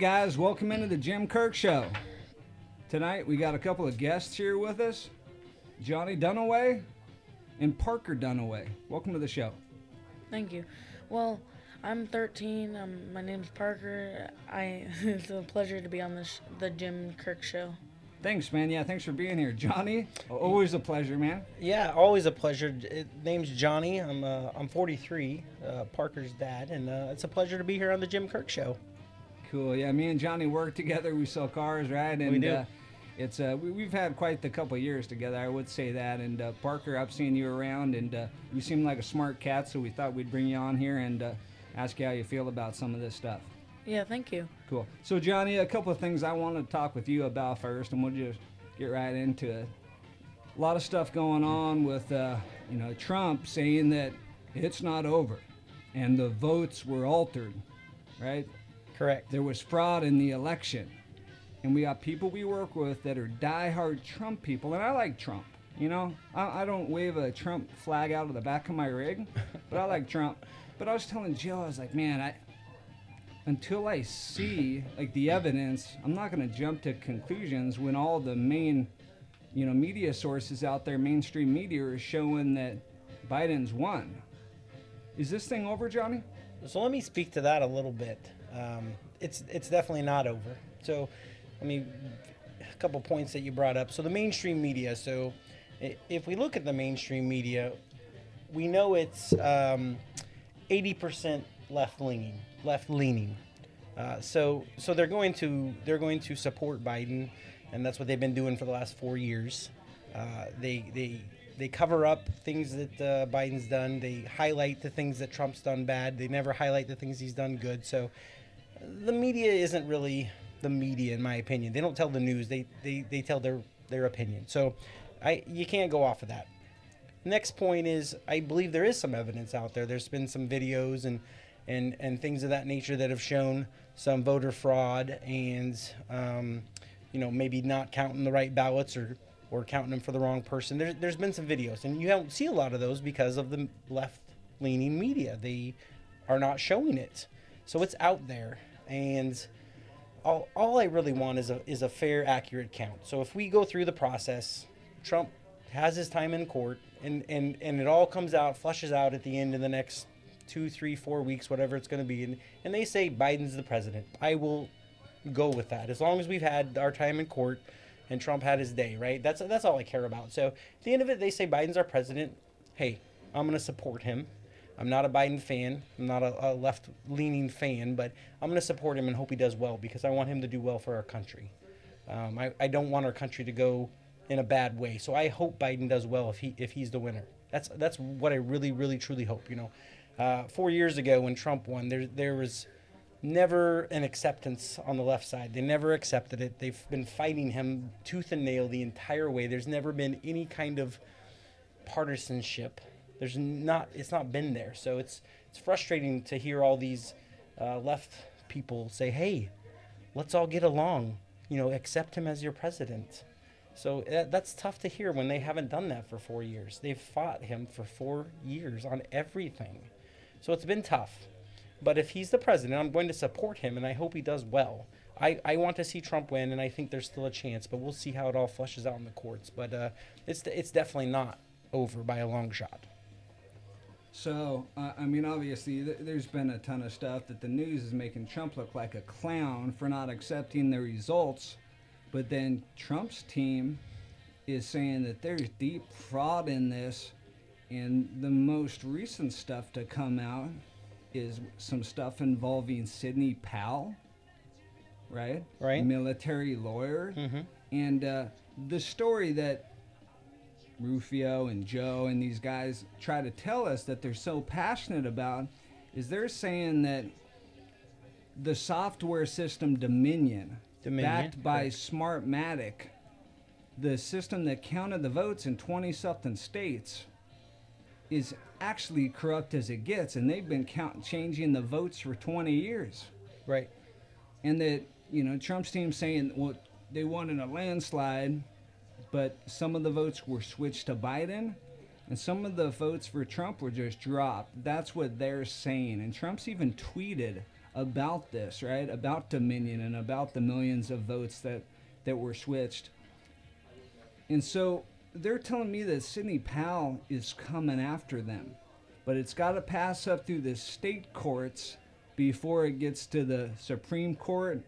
Hey guys, welcome into the Jim Kirk Show. Tonight we got a couple of guests here with us Johnny Dunaway and Parker Dunaway. Welcome to the show. Thank you. Well, I'm 13. Um, my name's Parker. I it's a pleasure to be on this the Jim Kirk show. Thanks, man. Yeah, thanks for being here. Johnny, always a pleasure, man. Yeah, always a pleasure. It, name's Johnny. I'm uh, I'm 43, uh, Parker's dad, and uh, it's a pleasure to be here on the Jim Kirk Show. Cool. Yeah, me and Johnny work together. We sell cars, right? And We do. Uh, it's uh, we, we've had quite the couple of years together. I would say that. And uh, Parker, I've seen you around, and uh, you seem like a smart cat. So we thought we'd bring you on here and uh, ask you how you feel about some of this stuff. Yeah, thank you. Cool. So Johnny, a couple of things I want to talk with you about first, and we'll just get right into it. A lot of stuff going on with uh, you know Trump saying that it's not over, and the votes were altered, right? Correct. There was fraud in the election. And we got people we work with that are diehard Trump people. And I like Trump. You know, I, I don't wave a Trump flag out of the back of my rig, but I like Trump. But I was telling Joe, I was like, man, I until I see like the evidence, I'm not going to jump to conclusions when all the main, you know, media sources out there, mainstream media, are showing that Biden's won. Is this thing over, Johnny? So let me speak to that a little bit. Um, it's it's definitely not over. So, I mean, a couple points that you brought up. So the mainstream media. So, if we look at the mainstream media, we know it's um, 80% left leaning. Left leaning. Uh, so so they're going to they're going to support Biden, and that's what they've been doing for the last four years. Uh, they they they cover up things that uh, Biden's done. They highlight the things that Trump's done bad. They never highlight the things he's done good. So the media isn't really the media, in my opinion. They don't tell the news. They they, they tell their their opinion. So I you can't go off of that. Next point is I believe there is some evidence out there. There's been some videos and and and things of that nature that have shown some voter fraud and um, you know maybe not counting the right ballots or or counting them for the wrong person. There's there's been some videos and you don't see a lot of those because of the left leaning media. They are not showing it, so it's out there and all, all I really want is a is a fair, accurate count. So if we go through the process, Trump has his time in court, and and and it all comes out, flushes out at the end in the next two, three, four weeks, whatever it's going to be, and and they say Biden's the president. I will go with that as long as we've had our time in court, and Trump had his day. Right? That's that's all I care about. So at the end of it, they say Biden's our president. Hey, I'm going to support him. I'm not a Biden fan. I'm not a, a left leaning fan, but I'm going to support him and hope he does well because I want him to do well for our country. Um, I, I don't want our country to go in a bad way. So I hope Biden does well if he if he's the winner. That's that's what I really really truly hope. You know, uh, four years ago when Trump won, there there was never an acceptance on the left side. They never accepted it. They've been fighting him tooth and nail the entire way. There's never been any kind of partisanship. There's not. It's not been there. So it's it's frustrating to hear all these uh, left people say, "Hey, let's all get along. You know, accept him as your president." So that, that's tough to hear when they haven't done that for four years. They've fought him for four years on everything. So it's been tough. But if he's the president, I'm going to support him, and I hope he does well. I, I want to see Trump win, and I think there's still a chance, but we'll see how it all flushes out in the courts. But uh, it's it's definitely not over by a long shot. So, uh, I mean, obviously, th- there's been a ton of stuff that the news is making Trump look like a clown for not accepting the results. But then Trump's team is saying that there's deep fraud in this. And the most recent stuff to come out is some stuff involving Sidney Powell, right? Right. Military lawyer. Mm-hmm. And uh, the story that Rufio and Joe and these guys try to tell us that they're so passionate about is they're saying that the software system Dominion, Dominion, backed by. Smartmatic, the system that counted the votes in 20 something states, is actually corrupt as it gets, and they've been count- changing the votes for 20 years Right. and that you know Trump's team saying well they won in a landslide, but some of the votes were switched to Biden, and some of the votes for Trump were just dropped. That's what they're saying, and Trump's even tweeted about this, right? About Dominion and about the millions of votes that that were switched. And so they're telling me that Sidney Powell is coming after them, but it's got to pass up through the state courts before it gets to the Supreme Court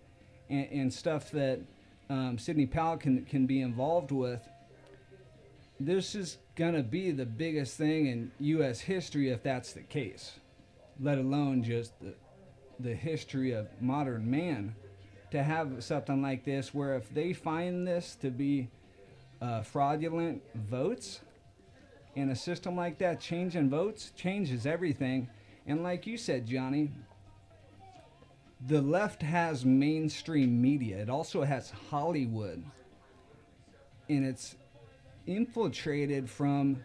and, and stuff that um, Sidney Powell can can be involved with. This is gonna be the biggest thing in U.S. history if that's the case, let alone just the the history of modern man. To have something like this, where if they find this to be uh, fraudulent votes, in a system like that, changing votes changes everything. And like you said, Johnny, the left has mainstream media. It also has Hollywood. And it's infiltrated from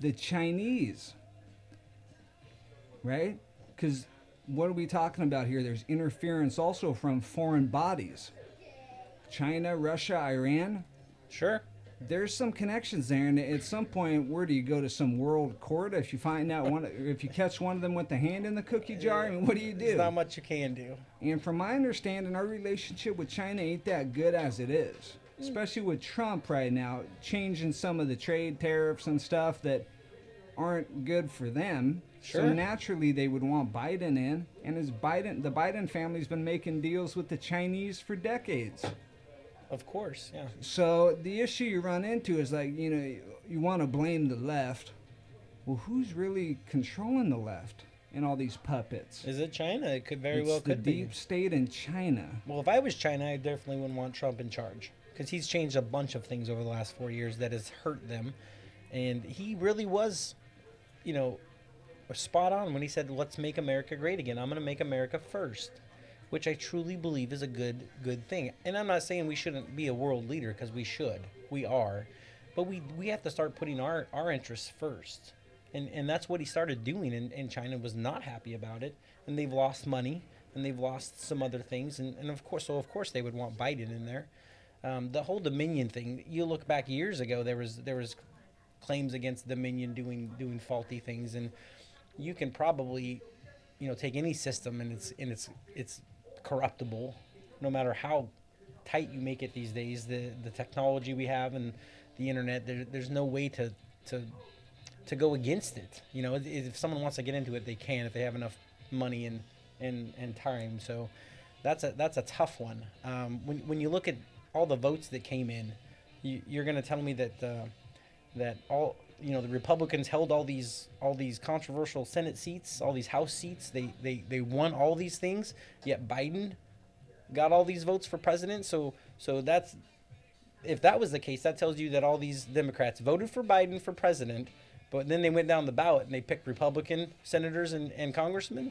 the Chinese. Right? Because what are we talking about here? There's interference also from foreign bodies. China, Russia, Iran. Sure. There's some connections there, and at some point, where do you go to some world court if you find out one? If you catch one of them with the hand in the cookie jar, I mean, what do you do? There's not much you can do. And from my understanding, our relationship with China ain't that good as it is. Mm. Especially with Trump right now, changing some of the trade tariffs and stuff that aren't good for them. Sure. So naturally, they would want Biden in. And as Biden, the Biden family's been making deals with the Chinese for decades. Of course, yeah. So the issue you run into is like, you know, you, you want to blame the left. Well, who's really controlling the left and all these puppets? Is it China? It could very it's well the could be. deep state in China. Well, if I was China, I definitely wouldn't want Trump in charge because he's changed a bunch of things over the last four years that has hurt them, and he really was, you know, spot on when he said, "Let's make America great again. I'm going to make America first. Which I truly believe is a good good thing. And I'm not saying we shouldn't be a world leader because we should, we are, but we we have to start putting our our interests first. And, and that's what he started doing, and, and China was not happy about it, and they've lost money, and they've lost some other things, and, and of course, so of course they would want Biden in there. Um, the whole Dominion thing, you look back years ago, there was there was claims against Dominion doing doing faulty things, and you can probably, you know, take any system and it's and it's it's corruptible, no matter how tight you make it these days. The the technology we have and the internet, there, there's no way to to to go against it. You know, if- someone wants to get into it, they can if they have enough money and and and time. So that's a that's a tough one. Um, when when you look at all the votes that came in, you, you're going to tell me that uh, that all you know the Republicans held all these all these controversial Senate seats, all these House seats. They they they won all these things. Yet Biden got all these votes for president. So so that's if that was the case, that tells you that all these Democrats voted for Biden for president, but then they went down the ballot and they picked Republican senators and, and congressmen.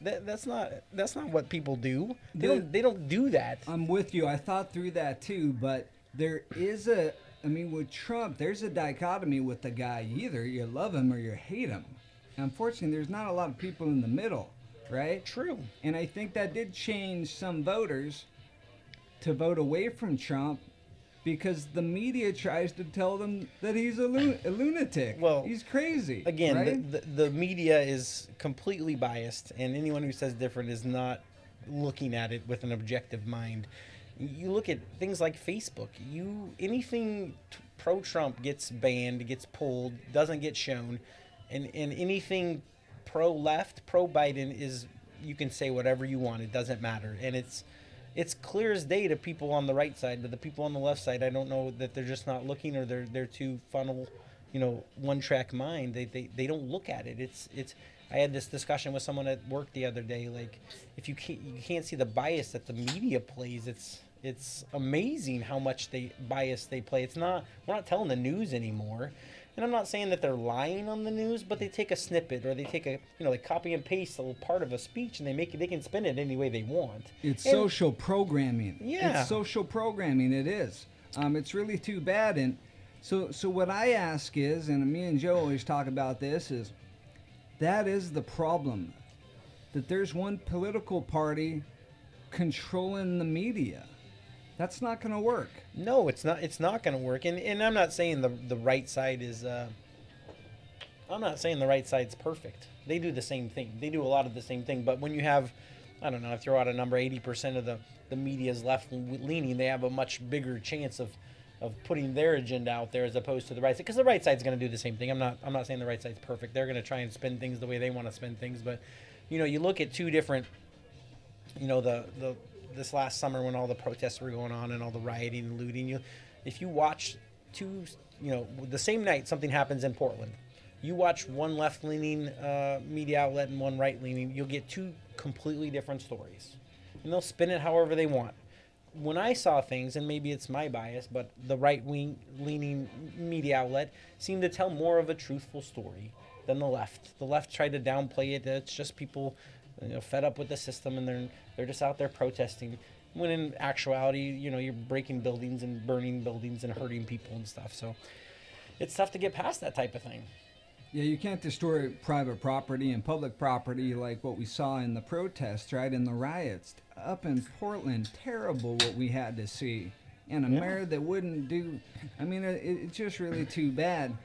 That, that's not that's not what people do. They The- don't they don't do that. I'm with you. I thought through that too, but there is a. I mean, with Trump, there's a dichotomy with the guy. Either you love him or you hate him. Unfortunately, there's not a lot of people in the middle, right? True. And I think that did change some voters to vote away from Trump because the media tries to tell them that he's a, a lunatic. Well, he's crazy. Again, right? the, the, the media is completely biased, and anyone who says different is not looking at it with an objective mind. You look at things like Facebook. You anything t- pro Trump gets banned, gets pulled, doesn't get shown, and and anything pro left, pro Biden is you can say whatever you want. It doesn't matter, and it's it's clear as day to people on the right side, but the people on the left side, I don't know that they're just not looking or they're they're too funnel, you know, one track mind. They, they they don't look at it. It's it's. I had this discussion with someone at work the other day. Like, if you can't you can't see the bias that the media plays, it's it's amazing how much they bias they play. It's not we're not telling the news anymore. And I'm not saying that they're lying on the news, but they take a snippet or they take a you know they copy and paste a little part of a speech and they make it they can spin it any way they want. It's And- social programming. Yeah. It's social programming. It is. Um, it's really too bad. And so, so what I ask is, and me and Joe always talk about this, is that is the problem. That there's one political party controlling the media. That's not going to work. No, it's not. It's not going to work. And and I'm not saying the the right side is. Uh, I'm not saying the right side's perfect. They do the same thing. They do a lot of the same thing. But when you have I don't know, I throw out a number, 80% of the, the media is left leaning, they have a much bigger chance of, of putting their agenda out there as opposed to the right side. Because the right side's going to do the same thing. I'm not, I'm not saying the right side's perfect. They're going to try and spin things the way they want to spin things. But, you know, you look at two different, you know, the, the, this last summer when all the protests were going on and all the rioting and looting, you, if you watch two, you know, the same night something happens in Portland, you watch one left leaning uh, media outlet and one right leaning, you'll get two completely different stories. And they'll spin it however they want. When I saw things, and maybe it's my bias, but the right wing leaning media outlet seemed to tell more of a truthful story than the left. The left tried to downplay it. It's just people you know, fed up with the system and they're, they're just out there protesting. When in actuality, you know, you're breaking buildings and burning buildings and hurting people and stuff. So it's tough to get past that type of thing. Yeah, you can't destroy private property and public property like what we saw in the protests, right? In the riots up in Portland. Terrible what we had to see. And a yeah. mayor that wouldn't do, I mean, it, it's just really too bad.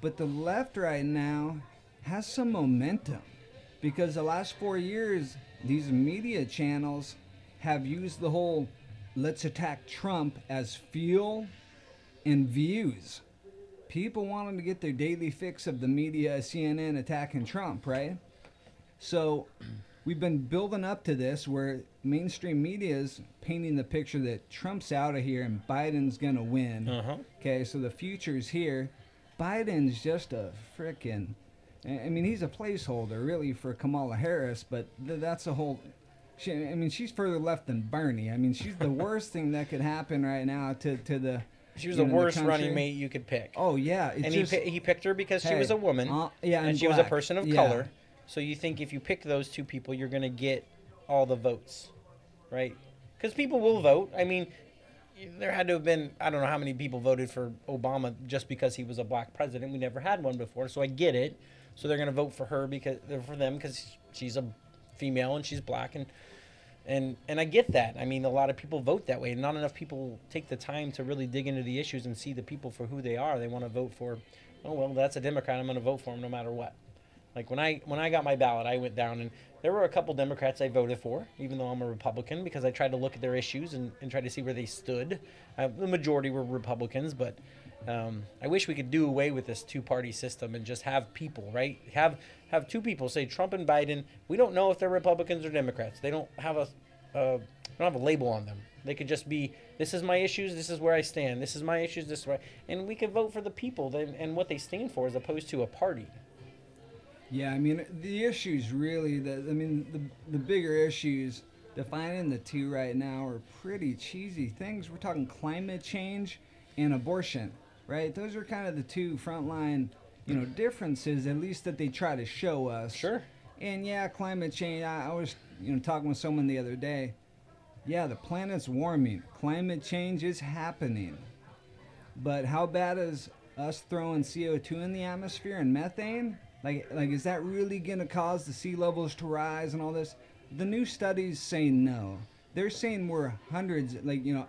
But the left right now has some momentum because the last four years, these media channels have used the whole let's attack Trump as fuel and views people wanting to get their daily fix of the media, CNN attacking Trump, right? So we've been building up to this where mainstream media is painting the picture that Trump's out of here and Biden's going to win. Uh-huh. Okay, so the future's here. Biden's just a freaking. I mean, he's a placeholder really for Kamala Harris, but th- that's a whole. She, I mean, she's further left than Bernie. I mean, she's the worst thing that could happen right now to, to the she was the worst the running mate you could pick. Oh yeah, and just, he he picked her because hey, she was a woman. Uh, yeah, and, and she black. was a person of yeah. color. So you think if you pick those two people, you're going to get all the votes, right? Because people will vote. I mean, there had to have been I don't know how many people voted for Obama just because he was a black president. We never had one before, so I get it. So they're going to vote for her because for them because she's a female and she's black and and and I get that. I mean, a lot of people vote that way, and not enough people take the time to really dig into the issues and see the people for who they are. They want to vote for, oh well, that's a Democrat. I'm going to vote for him no matter what. Like when I when I got my ballot, I went down and there were a couple Democrats I voted for, even though I'm a Republican, because I tried to look at their issues and, and try to see where they stood. Uh, the majority were Republicans, but um, I wish we could do away with this two-party system and just have people, right? Have have two people say Trump and Biden. We don't know if they're Republicans or Democrats. They don't have a uh, don't have a label on them. They could just be, this is my issues, this is where I stand, this is my issues, this is where, and we could vote for the people then, and what they stand for as opposed to a party. Yeah, I mean the issues really. The I mean the the bigger issues defining the two right now are pretty cheesy things. We're talking climate change and abortion, right? Those are kind of the two frontline, you know, differences. At least that they try to show us. Sure. And yeah, climate change. I, I was you know talking with someone the other day. Yeah, the planet's warming. Climate change is happening. But how bad is us throwing CO2 in the atmosphere and methane? Like, like is that really going to cause the sea levels to rise and all this? The new studies say no. They're saying we're hundreds, like, you know,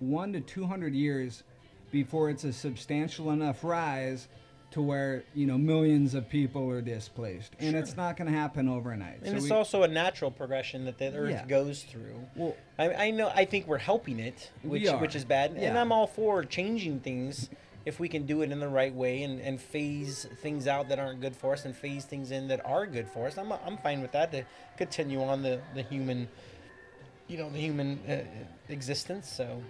one to 200 years before it's a substantial enough rise to where you know millions of people are displaced, and sure. it's not going to happen overnight. And so it's we, also a natural progression that the Earth yeah. goes through. Well, I, I, know. I think we're helping it, which which is bad, yeah. and I'm all for changing things if we can do it in the right way and, and phase things out that aren't good for us and phase things in that are good for us. I'm, I'm fine with that to continue on the, the human, you know, the human uh, existence. So,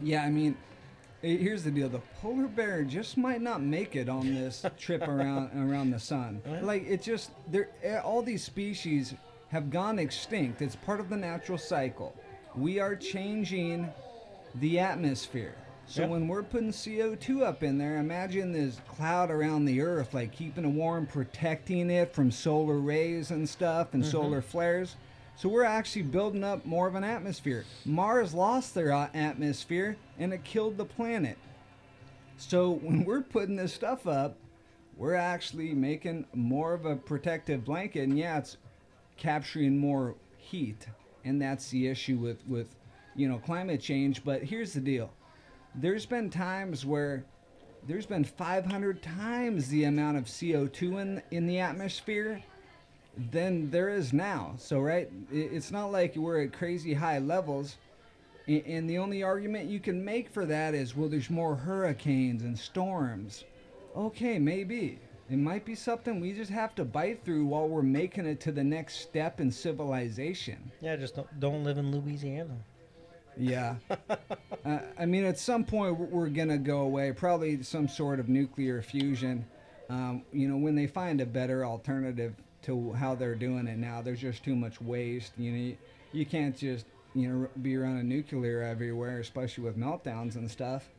yeah, I mean, here's the deal: the polar bear just might not make it on this trip around around the sun. Like it just there, all these species have gone extinct. It's part of the natural cycle. We are changing the atmosphere. So yep. when we're putting CO2 up in there, imagine this cloud around the Earth, like keeping it warm, protecting it from solar rays and stuff and mm-hmm. solar flares. So we're actually building up more of an atmosphere. Mars lost their atmosphere and it killed the planet. So when we're putting this stuff up, we're actually making more of a protective blanket. And yeah, it's capturing more heat. And that's the issue with, with you know, climate change. But here's the deal. There's been times where there's been 500 times the amount of CO2 in, in the atmosphere than there is now. So, right, it's not like we're at crazy high levels. And the only argument you can make for that is, well, there's more hurricanes and storms. Okay, maybe. It might be something we just have to bite through while we're making it to the next step in civilization. Yeah, just don't, don't live in Louisiana. Yeah. uh, I mean, at some point, we're- we're going to go away. Probably some sort of nuclear fusion. Um, you know, when they find a better alternative to how they're doing it now, there's just too much waste. You know, you, you can't just, you know, be running nuclear everywhere, especially with meltdowns and stuff.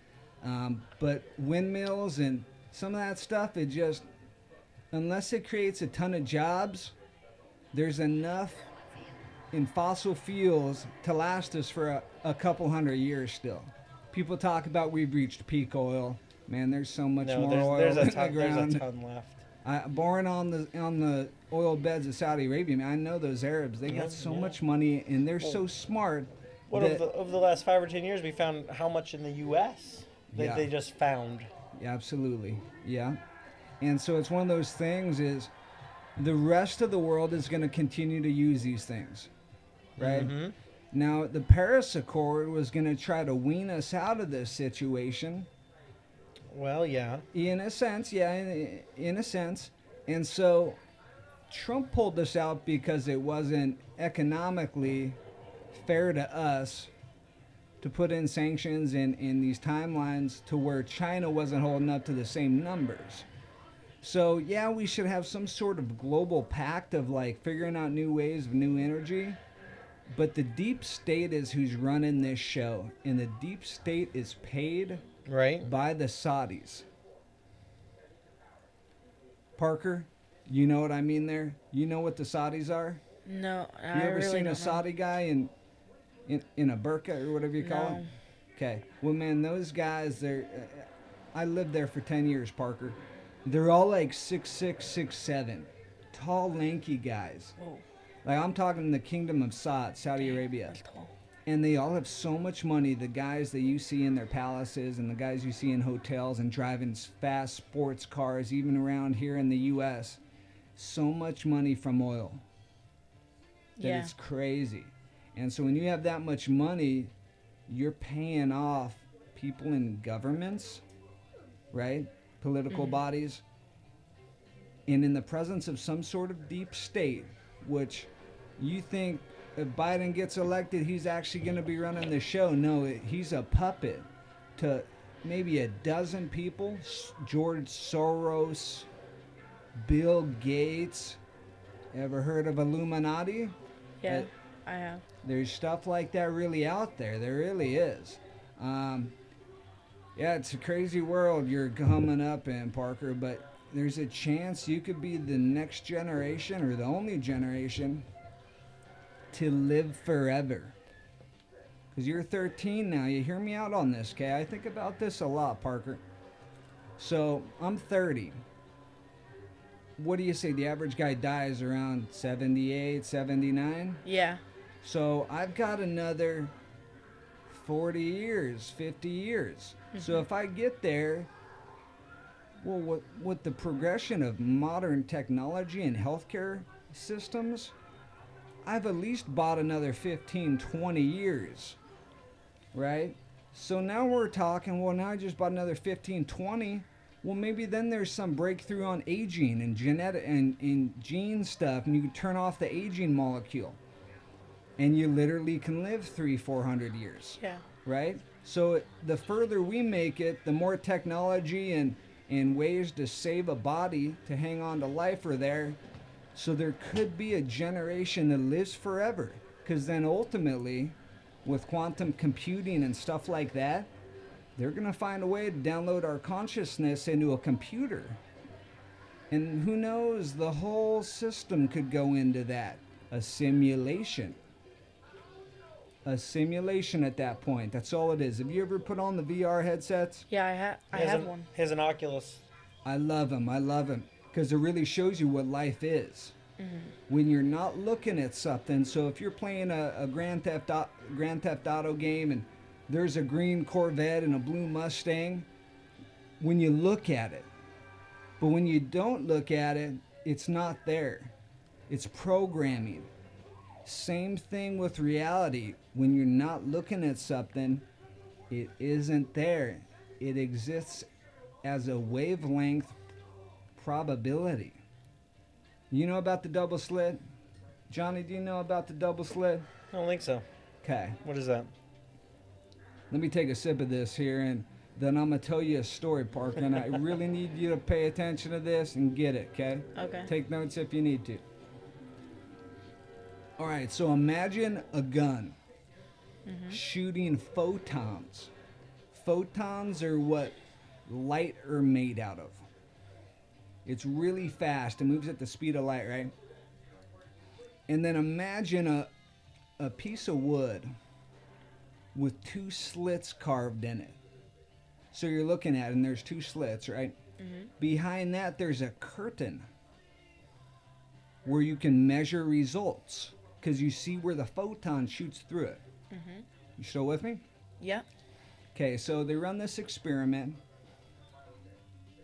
Um, but windmills and some of that stuff, it just, unless it creates a ton of jobs, there's enough in fossil fuels to last us for a, a couple hundred years still. People talk about we've reached peak oil. Man, there's so much No, more there's, oil there's, a in ton, the there's a ton left. I, born on the on the oil beds of Saudi Arabia, man, I know those Arabs. They Yeah, got so yeah. much money and they're Well, so smart. What that- over the, over the last five or ten years, we found how much in the U.S. that Yeah. they just found. Yeah, absolutely. Yeah. And so it's one of those things is the rest of the world is going to continue to use these things. Right? Mhm. Now, the Paris Accord was going to try to wean us out of this situation. Well, yeah. In a sense, yeah, in, in a sense. And so Trump pulled this out because it wasn't economically fair to us to put in sanctions in, in these timelines to where China wasn't holding up to the same numbers. So, yeah, we should have some sort of global pact of like figuring out new ways of new energy. But the deep state is who's running this show. And the deep state is paid Right. by the Saudis. Parker, you know what I mean there? You know what the Saudis are? No, You I ever really seen don't a know. Saudi guy in, in in a burqa or whatever you call No. it? Okay. Well, man, those guys, they're. Uh, I lived there for 10 years, Parker. They're all like six six, six seven, Tall, lanky guys. Whoa, Like, I'm talking the Kingdom of Saud, Saudi Arabia that's tall. And they all have so much money. The guys that you see in their palaces and the guys you see in hotels and driving fast sports cars, even around here in the U.S., so much money from oil that Yeah. it's crazy. And so when you have that much money, you're paying off people in governments, right? Political mm-hmm. bodies. And in the presence of some sort of deep state, which you think if Biden gets elected, he's actually going to be running the show. No, it, he's a puppet to maybe a dozen people George Soros, Bill Gates. Ever heard of Illuminati? Yeah, Uh, I have. There's stuff like that really out there. There really is. Um, yeah, it's a crazy world you're coming up in, Parker, but there's a chance you could be the next generation or the only generation to live forever. Because you're 13 now. You hear me out on this, okay? I think about this a lot, Parker. So I'm 30. What do you say? The average guy dies around 78, 79? Yeah, So I've got another 40 years, 50 years. So mm-hmm. if I get there, well, with, with the progression of modern technology and healthcare systems, I've at least bought another 15, 20 years, right? So now we're talking, well, now I just bought another 15, 20. Well, maybe then there's some breakthrough on aging and genetic and, and gene stuff, and you can turn off the aging molecule and you literally can live three, four hundred years, yeah, right? So the further we make it, the more technology and and ways to save a body to hang on to life are there. So there could be a generation that lives forever, because then ultimately, with quantum computing and stuff like that, they're gonna find a way to download our consciousness into a computer. And who knows, the whole system could go into that. A simulation a simulation at that point. That's all it is. Have you ever put on the VR headsets? yeah. I have. I have an, one. Here's an Oculus. I love them. I love them because it really shows you what life is mm-hmm. when you're not looking at something. So if you're playing a, a Grand Theft Grand Theft Auto game and there's a green Corvette and a blue Mustang, when you look at it, but when you don't look at it, it's not there. It's programming. Same thing with reality. When you're not looking at something, it isn't there. It exists as a wavelength probability. You know about the double slit? Johnny, do you know about the double slit? I don't think so. Okay. What is that? Let me take a sip of this here and then I'm going to tell you a story, Parker. And I really need you to pay attention to this and get it, okay? Okay. Take notes if you need to. All right, so imagine a gun mm-hmm. shooting photons. Photons are what light are made out of. It's really fast. It moves at the speed of light, right? And then imagine a, a piece of wood with two slits carved in it. So you're looking at it, and there's two slits, right? Mm-hmm. Behind that, there's a curtain where you can measure results because you see where the photon shoots through it. Mm-hmm. You still with me? Yeah. Okay, so they run this experiment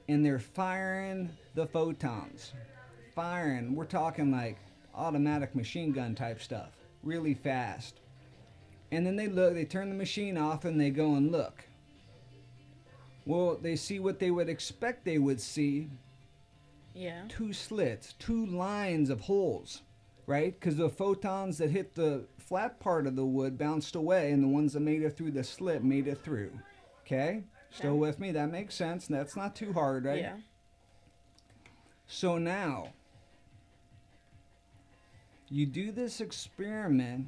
and they're firing the photons. Firing, we're talking like automatic machine gun type stuff, really fast. And then they look, they turn the machine off and they go and look. Well, they see what they would expect they would see Yeah. two slits, two lines of holes, right? Because the photons that hit the flat part of the wood bounced away, and the ones that made it through the slit made it through. Okay? Still with me? That makes sense. That's not too hard, right? Yeah. So now, you do this experiment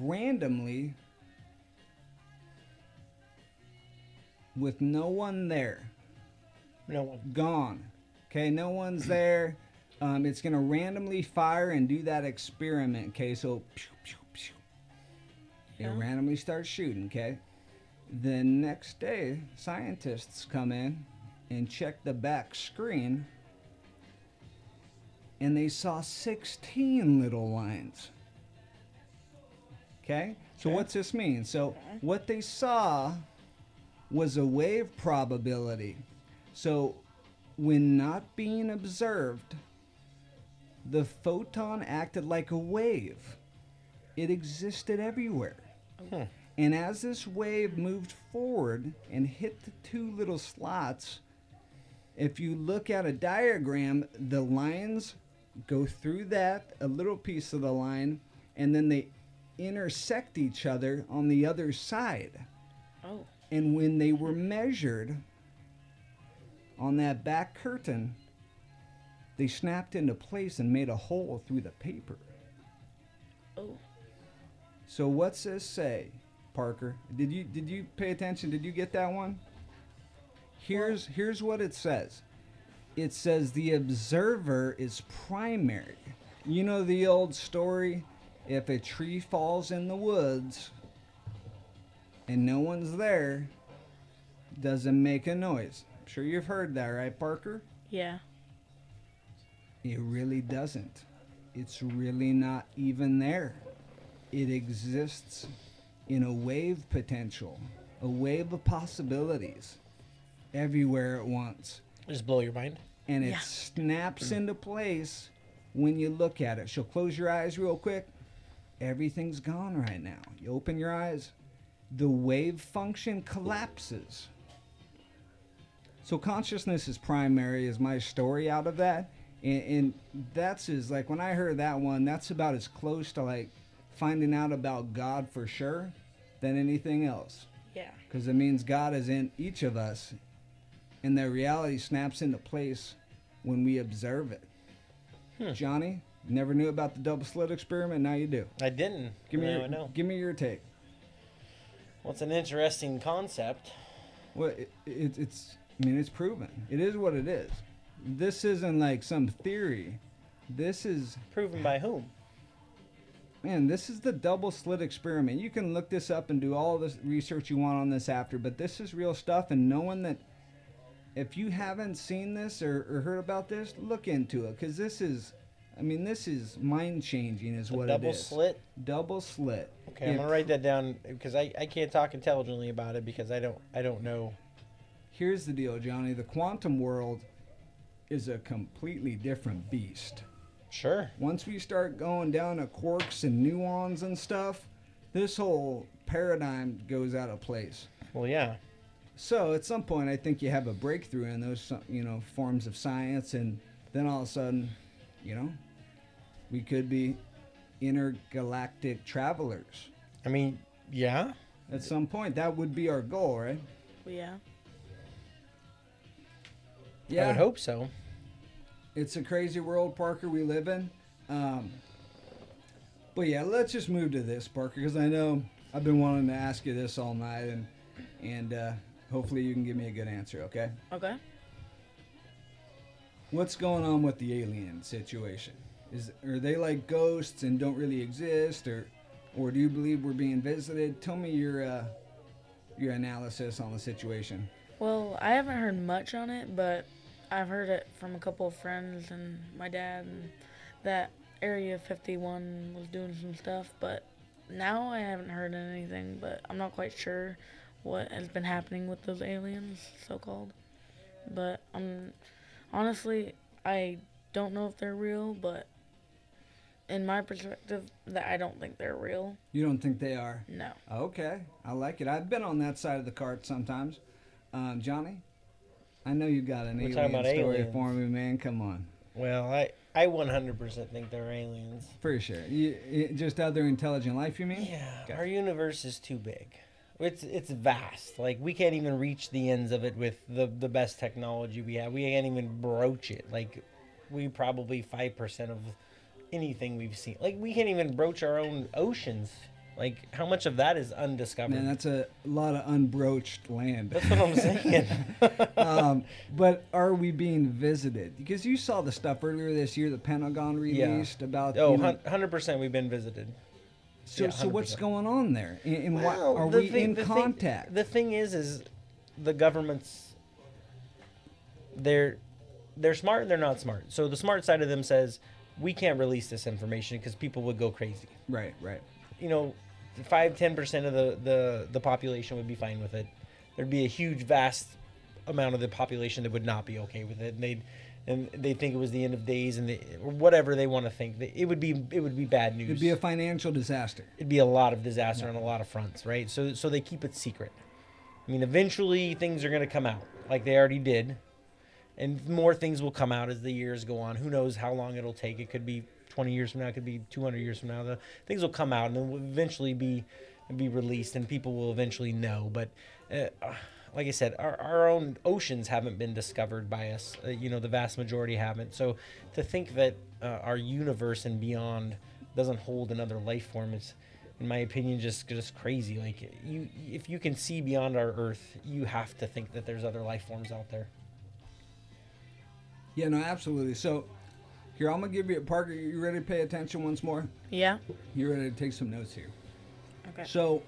randomly with no one there No one. gone. Okay, no one's there. Um, it's gonna randomly fire and do that experiment. Okay, so pew, pew, pew. it Yeah. randomly starts shooting. Okay, the next day, scientists come in and check the back screen, and they saw 16 little lines. Okay, so Okay. what's this mean? So what they saw was a wave probability. So, when not being observed, the photon acted like a wave. It existed everywhere. Hmm. And as this wave moved forward and hit the two little slots, if you look at a diagram, the lines go through that, a little piece of the line, and then they intersect each other on the other side. Oh. And when they were measured on that back curtain, they snapped into place and made a hole through the paper. Oh. So what's this say, Parker? Did you did you pay attention? Did you get that one? Here's here's what it says. It says the observer is primary. You know the old story, if a tree falls in the woods and no one's there, doesn't make a noise. I'm sure you've heard that, right, Parker? Yeah. It really doesn't. It's really not even there. It exists in a wave potential, a wave of possibilities everywhere at once. Just blow your mind. And it Yeah. snaps hmm. into place when you look at it. So close your eyes real quick. Everything's gone right now. You open your eyes, the wave function collapses. So consciousness is primary is my story out of that. And, and that's is like when I heard that one, that's about as close to like finding out about God for sure than anything else. Yeah. Because it means God is in each of us, and the reality snaps into place when we observe it. Hmm. Johnny, never knew about the double slit experiment. Now you do. I didn't. Give me now your, I know. give me your take. Well, it's an interesting concept. Well, it, it, it's I mean it's proven. It is what it is. This isn't like some theory. This is Proven by whom? Man. This is the double slit experiment. You can look this up and do all the research you want on this after, but this is real stuff. And knowing that if you haven't seen this or, or heard about this, look into it because this is, I mean, this is mind changing, is The what double it is. slit. Double slit. Okay, I'm gonna write that down because I, I can't talk intelligently about it because I don't I don't know. Here's the deal, Johnny. The quantum world is a completely different beast. Sure. Once we start going down to quarks and muons and stuff, this whole paradigm goes out of place. Well, yeah. So at some point, I think you have a breakthrough in those, you know, forms of science, and then all of a sudden, you know, we could be intergalactic travelers. I mean, yeah. At some point, that would be our goal, right? Yeah. Yeah. I would hope so. It's a crazy world, Parker, we live in. Um, but yeah, let's just move to this, Parker, because I know I've been wanting to ask you this all night, and and uh, hopefully you can give me a good answer. Okay, Okay. what's going on with the alien situation? Is are they like ghosts and don't really exist, or or do you believe we're being visited? Tell me your uh, your analysis on the situation. Well, I haven't heard much on it, but I've heard it from a couple of friends and my dad and that Area 51 was doing some stuff, but now I haven't heard anything, but I'm not quite sure what has been happening with those aliens, so called. But I'm honestly, I don't know if they're real, but in my perspective, that I don't think they're real. You don't think they are? No. Okay, I like it. I've been on that side of the cart sometimes. Um, Johnny, I know you got an We're alien about story aliens. for me, man. Come on, Well, I I 100% think they're aliens. for sure. You, you- just other intelligent life, you mean? Yeah, Okay. our universe is too big. It's it's vast. Like we can't even reach the ends of it with the the best technology we have. We can't even broach it. Like we probably five percent of anything we've seen. Like we can't even broach our own oceans. Like how much of that is undiscovered? Man, that's a lot of unbroached land. That's what I'm saying. um, but are we being visited? Because you saw the stuff earlier this year, the Pentagon Yeah. released about. oh, you know, hundred percent we've been visited. so, yeah, so what's going on there? And, and why, Well, are the we thing- in the thing- contact? the thing is, is the government's they're they're smart and they're not smart. So the smart side of them says we can't release this information because people would go crazy. right, right. You know, five ten percent of the, the the population would be fine with it. There'd be a huge, vast amount of the population that would not be okay with it, and they'd and they think it was the end of days, and they, or whatever they want to think. It would be it would be bad news It'd be a financial disaster. it'd be a lot of disaster on a lot of fronts, right? So so they keep it secret. I mean, eventually things are going to come out, like they already did, and more things will come out as the years go on. Who knows how long it'll take? It could be 20 years from now, it could be 200 years from now. The things will come out and then will eventually be be released, and people will eventually know. But uh, like I said, our, our own oceans haven't been discovered by us. Uh, you know, the vast majority haven't. So to think that uh, our universe and beyond doesn't hold another life form is, in my opinion, just just crazy. Like you, if you can see beyond our Earth, you have to think that there's other life forms out there. Yeah, no, absolutely. So, here I'm gonna give you a Parker. You ready to pay attention once more? Yeah. You ready to take some notes here? Okay. So,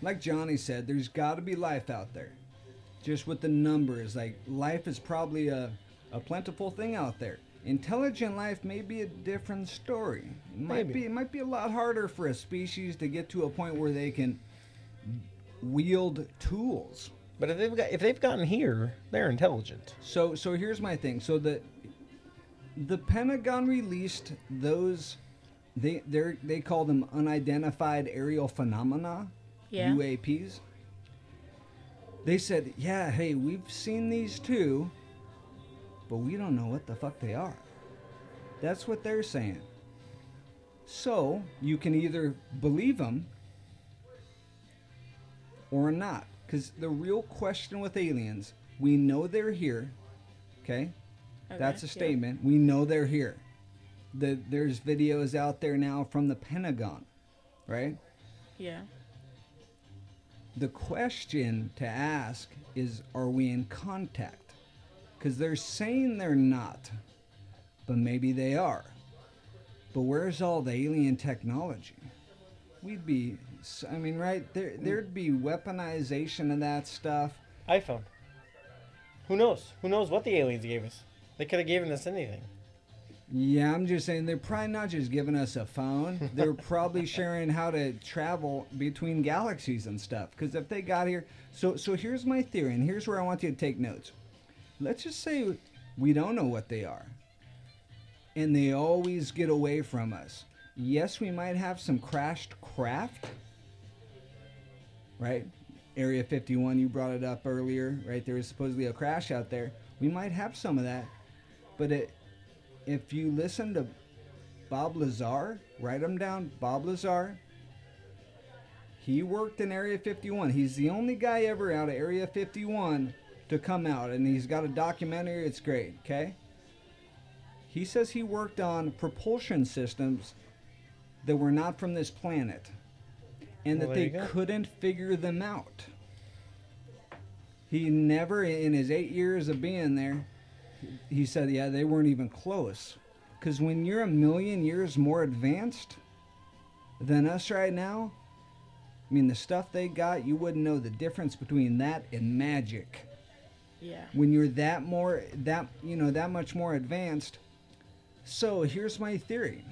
like Johnny said, there's got to be life out there. Just with the numbers, like life is probably a, a plentiful thing out there. Intelligent life may be a different story. It might Maybe. be. It might be a lot harder for a species to get to a point where they can wield tools. But if they've got if they've gotten here, they're intelligent. So so here's my thing. So the the Pentagon released those they they they call them unidentified aerial phenomena, Yeah. UAPs. They said, "Yeah, hey, we've seen these too, but we don't know what the fuck they are." That's what they're saying. So, you can either believe them or not. Because the real question with aliens, we know they're here. Okay? That's a Okay, yeah. statement. We know they're here. The, there's videos out there now from the Pentagon, right? Yeah. The question to ask is are we in contact? Because they're saying they're not, but maybe they are. But where's all the alien technology? We'd be, I mean, right? There, hmm. there'd be weaponization of that stuff. iPhone. Who knows? Who knows what the aliens gave us? They could have given us anything. Yeah, I'm just saying they're probably not just giving us a phone. They're probably sharing how to travel between galaxies and stuff. Because if they got here, so so here's my theory, and here's where I want you to take notes. Let's just say We don't know what they are. And they always get away from us. Yes, we might have some crashed craft, right? Area 51, you brought it up earlier, right? There was supposedly a crash out there. We might have some of that. But it, if you listen to Bob Lazar, write him down, Bob Lazar, he worked in Area 51. He's the only guy ever out of Area 51 to come out, and he's got a documentary. It's great, okay? He says he worked on propulsion systems that were not from this planet and Well, that they couldn't figure them out. He never, in his eight years of being there, he said, yeah, they weren't even close. Because when you're a million years more advanced than us right now, I mean, the stuff they got, you wouldn't know the difference between that and magic. Yeah. When you're that more, that, you know, that much more advanced. So here's my theory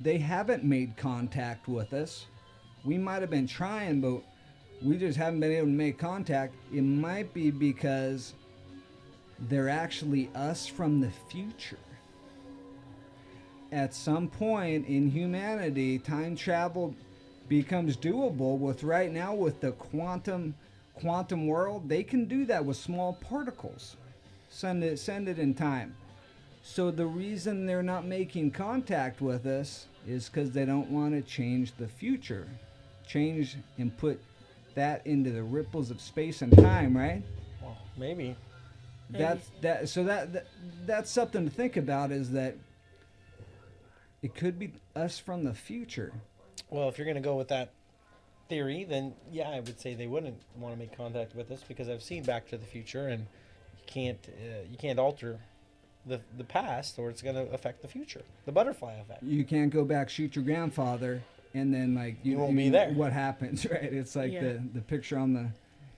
they haven't made contact with us. We might have been trying, but we just haven't been able to make contact. It might be because they're actually us from the future. At some point in humanity, time travel becomes doable with right now with the quantum quantum world, they can do that with small particles. Send it send it in time. So the reason they're not making contact with us is because they don't want to change the future, change and put that into the ripples of space and time, right? Well, maybe. Maybe. That's that. So that, that that's something to think about. Is that it could be us from the future. Well, if you're going to go with that theory, then yeah, I would say they wouldn't want to make contact with us because I've seen Back to the Future, and you can't uh, you can't alter the the past, or it's going to affect the future. The butterfly effect. You can't go back shoot your grandfather and then like you, You won't be there. What happens, right? It's like Yeah. the the picture on the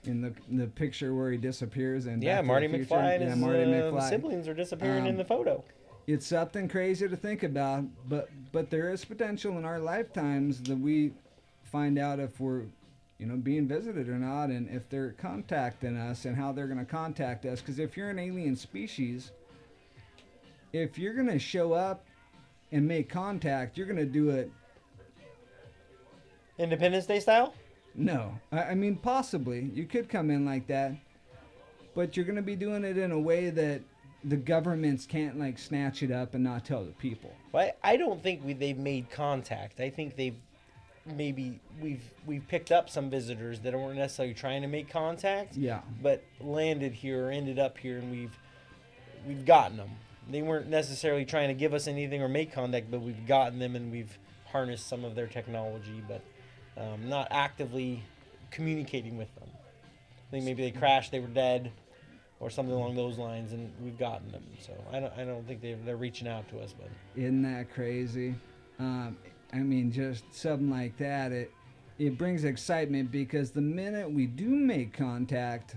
in the the picture where he disappears and Yeah, Back to the Marty McFly and yeah, his Marty uh, McFly. siblings are disappearing in Um, the photo. it's something crazy to think about but but there is potential in our lifetimes that we find out if we're you know being visited or not and if they're contacting us and how they're going to contact us because if you're an alien species if you're going to show up and make contact you're going to do it Independence Day style. no I, I mean possibly you could come in like that but you're going to be doing it in a way that the governments can't like snatch it up and not tell the people Well, I I don't think we, they've made contact. I think they've maybe we've we've picked up some visitors that weren't necessarily trying to make contact, yeah but landed here or ended up here, and we've we've gotten them. They weren't necessarily trying to give us anything or make contact, but we've gotten them and we've harnessed some of their technology, but um, not actively communicating with them. I think maybe they crashed, they were dead, or something along those lines, and we've gotten them. So I don't I don't think they're, they're reaching out to us, but. Isn't that crazy? Um, I mean, just something like that. It it brings excitement because the minute we do make contact,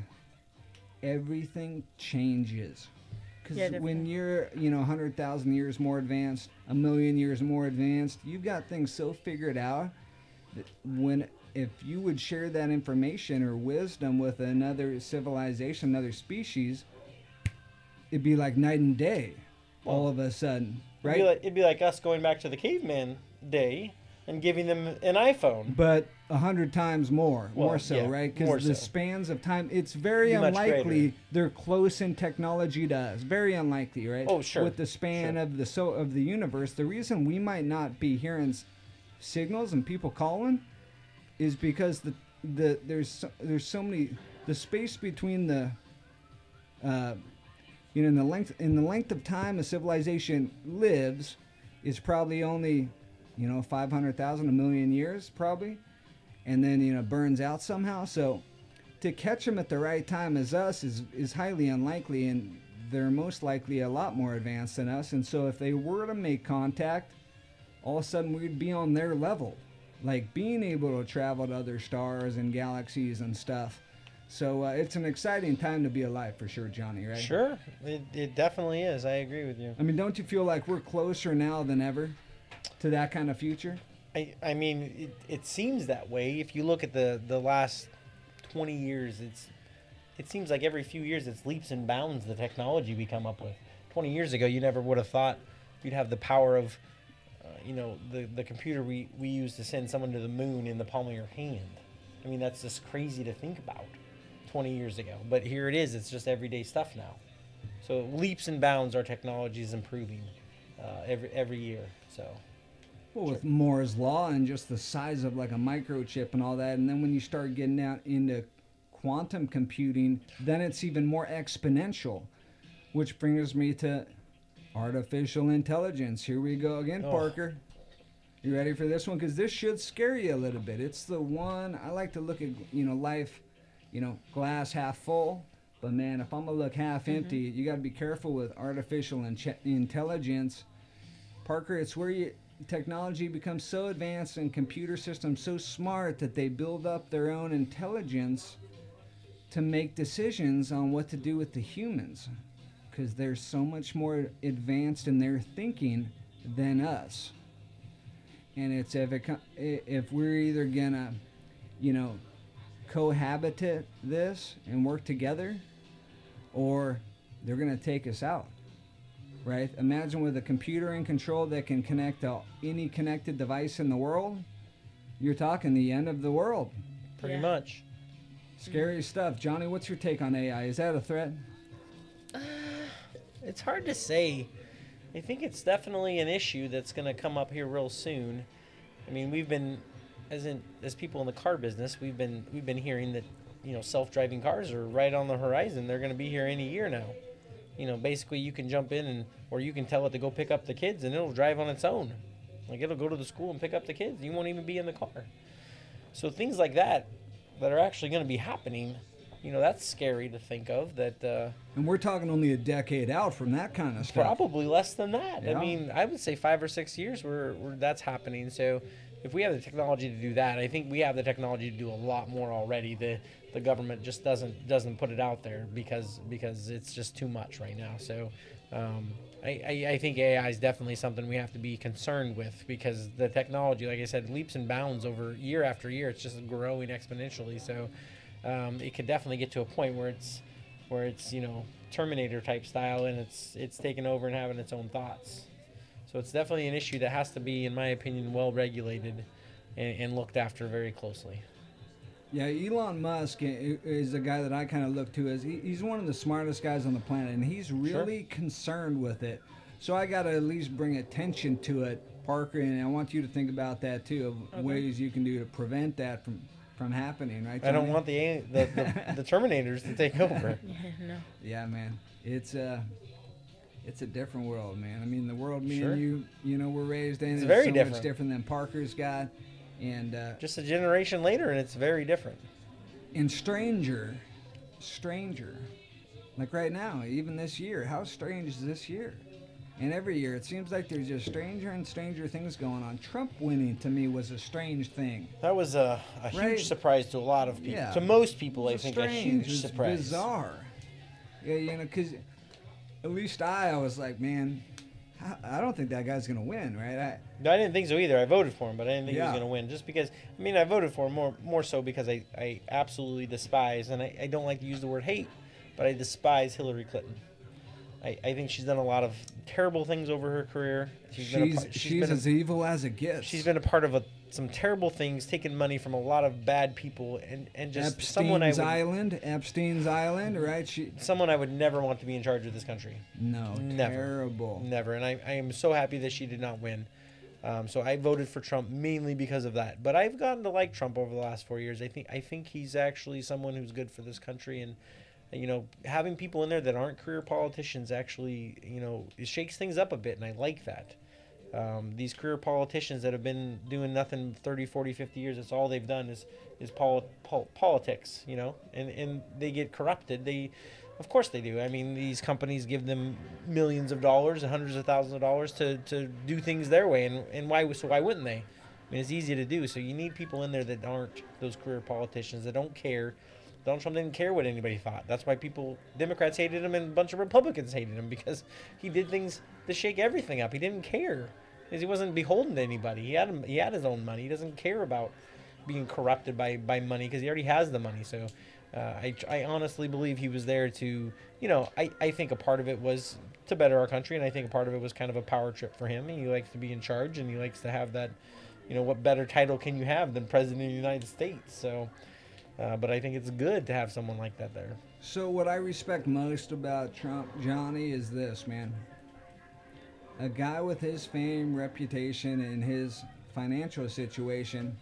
everything changes. Because Yeah, when you're, you know, hundred thousand years more advanced, a million years more advanced, you've got things so figured out that when if you would share that information or wisdom with another civilization, another species, it'd be like night and day. all of a sudden, It'd right? be, like, it'd be like us going back to the caveman day and giving them an iPhone. but a hundred times more, more so, yeah, right? Because the so. spans of time, it's very much unlikely greater. they're close in technology to us. Very unlikely, right? Oh, sure, With the span sure. of the so of the universe, the reason we might not be hearing signals and people calling is because the the there's there's so many the space between the uh, you know in the length in the length of time a civilization lives is probably only you know 500,000 a million years probably and then you know burns out somehow. So to catch them at the right time as us is is highly unlikely and they're most likely a lot more advanced than us. And so if they were to make contact all of a sudden we'd be on their level like being able to travel to other stars and galaxies and stuff so uh, it's an exciting time to be alive for sure johnny right Sure, it, it definitely is. I agree with you. i mean don't you feel like we're closer now than ever to that kind of future I, I mean, it, it seems that way. If you look at the, the last 20 years, it's it seems like every few years it's leaps and bounds the technology we come up with. 20 years ago, you never would have thought you'd have the power of, you know, the, the computer we, we use to send someone to the moon in the palm of your hand. I mean, that's just crazy to think about 20 years ago. But here it is, it's just everyday stuff now. So leaps and bounds, our technology is improving uh, every, every year. So. Well, with Moore's law and just the size of like a microchip and all that, and then when you start getting out into quantum computing, then it's even more exponential. Which brings me to artificial intelligence. Here we go again, Oh. Parker. You ready for this one? Because this should scare you a little bit. It's the one I like to look at, you know, life, you know, glass half full. But man, if I'm gonna look half mm-hmm. empty, you got to be careful with artificial inche- intelligence. Parker, it's where you technology becomes so advanced and computer systems so smart that they build up their own intelligence to make decisions on what to do with the humans because they're so much more advanced in their thinking than us. And it's if it, if we're either gonna you know cohabitate this and work together or they're gonna take us out right? Imagine with a computer in control that can connect to any connected device in the world you're talking the end of the world. Pretty Yeah. much. scary stuff. Johnny what's your take on ai is that a threat It's hard to say. I think it's definitely an issue that's going to come up here real soon. I mean, we've been, as in as people in the car business, we've been we've been hearing that, you know, self-driving cars are right on the horizon. They're going to be here any year now. You know, basically you can jump in and or you can tell it to go pick up the kids and it'll drive on its own. Like it'll go to the school and pick up the kids. You won't even be in the car. So things like that that are actually going to be happening, you know, that's scary to think of that uh and we're talking only a decade out from that kind of stuff Probably less than that. Yeah. I mean, I would say five or six years where, where that's happening. So, if we have the technology to do that, I think we have the technology to do a lot more already. The the government just doesn't doesn't put it out there because because it's just too much right now. So, um, I, I I think AI is definitely something we have to be concerned with because the technology, like I said, leaps and bounds over year after year. It's just growing exponentially. So, um, it could definitely get to a point where it's where it's you know Terminator type style and it's it's taken over and having its own thoughts. So it's definitely an issue that has to be, in my opinion, well regulated and, and looked after very closely. Yeah, Elon Musk is a guy that I kind of look to as he, he's one of the smartest guys on the planet, and he's really concerned with it. So I got to at least bring attention to it, Parker, and I want you to think about that too of Okay. ways you can do to prevent that from from happening. Right? I don't want the the, the, the Terminators to take over. Yeah, no. Yeah, man, it's uh it's a different world, man. I mean, the world me Sure. and you, you know, we're raised in It's is very so different. much different than Parker's got, and uh, Just a generation later, and it's very different. and stranger, stranger, like right now, even this year. How strange is this year? And every year, it seems like there's just stranger and stranger things going on. Trump winning to me was a strange thing. That was a, a huge Right. surprise to a lot of people. Yeah. To most people, I think a huge it was surprise. bizarre. Yeah, you know, because at least I, I was like, man, I, don't think that guy's gonna win, right? I, No, I didn't think so either. I voted for him, but I didn't think he was going to win. Just because, I mean, I voted for him more, more so because I, I absolutely despise, and I, I don't like to use the word hate, but I despise Hillary Clinton. I, I think she's done a lot of terrible things over her career. she's been a she's, she's been a- as evil as it gets. she's been a part of a, some terrible things, taking money from a lot of bad people, and, and just someone I Epstein's would, Island, Epstein's Island, right? She someone I would never want to be in charge of this country. no, Never. terrible. Never. And I, I am so happy that she did not win. Um, so I voted for Trump mainly because of that. But I've gotten to like Trump over the last four years. I think I think he's actually someone who's good for this country, and you know, having people in there that aren't career politicians actually, you know, it shakes things up a bit, and I like that. Um, these career politicians that have been doing nothing 30, 40, 50 years, that's all they've done is is pol- pol- politics, you know, and, and they get corrupted. They, of course they do. I mean, these companies give them millions of dollars hundreds of thousands of dollars to, to do things their way, and, and why so why wouldn't they? I mean, it's easy to do. So you need people in there that aren't those career politicians that don't care. Donald Trump didn't care what anybody thought. That's why people, Democrats hated him and a bunch of Republicans hated him because he did things to shake everything up. He didn't care because he wasn't beholden to anybody. He had he had his own money. He doesn't care about being corrupted by by money because he already has the money. So Uh, I, I honestly believe he was there to, you know, I, I think a part of it was to better our country, and I think a part of it was kind of a power trip for him. He likes to be in charge, and he likes to have that, you know, what better title can you have than President of the United States? So, uh, but I think it's good to have someone like that there. So what I respect most about Trump, Johnny, is this man. A guy with his fame, reputation, and his financial situation,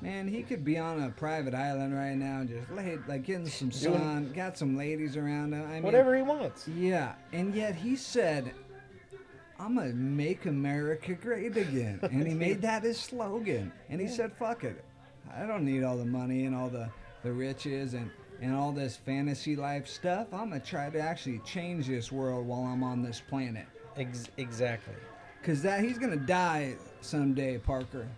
man, he could be on a private island right now, and just lay, like getting some sun, got some ladies around him. I mean, Whatever he wants. Yeah, and yet he said, "I'm gonna make America great again," and he made that his slogan. And he said, "Fuck it, I don't need all the money and all the the riches and and all this fantasy life stuff. I'm gonna try to actually change this world while I'm on this planet." Ex- exactly. Cause that he's gonna die someday, Parker.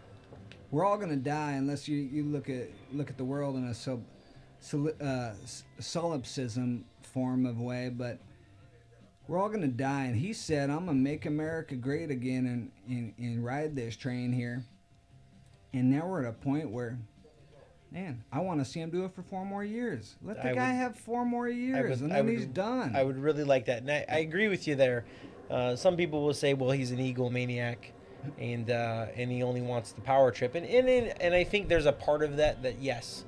We're all gonna die unless you, you look at look at the world in a sub, sol, uh, solipsism form of way, but we're all gonna die. And he said, "I'm gonna make America great again and, and, and ride this train here." And now we're at a point where, man, I want to see him do it for four more years. Let the I guy would- have four more years, would- and then would- he's done. I would really like that, and I, I agree with you there. Uh, some people will say, "Well, he's an egomaniac, and uh, and he only wants the power trip," and and and I think there's a part of that that yes,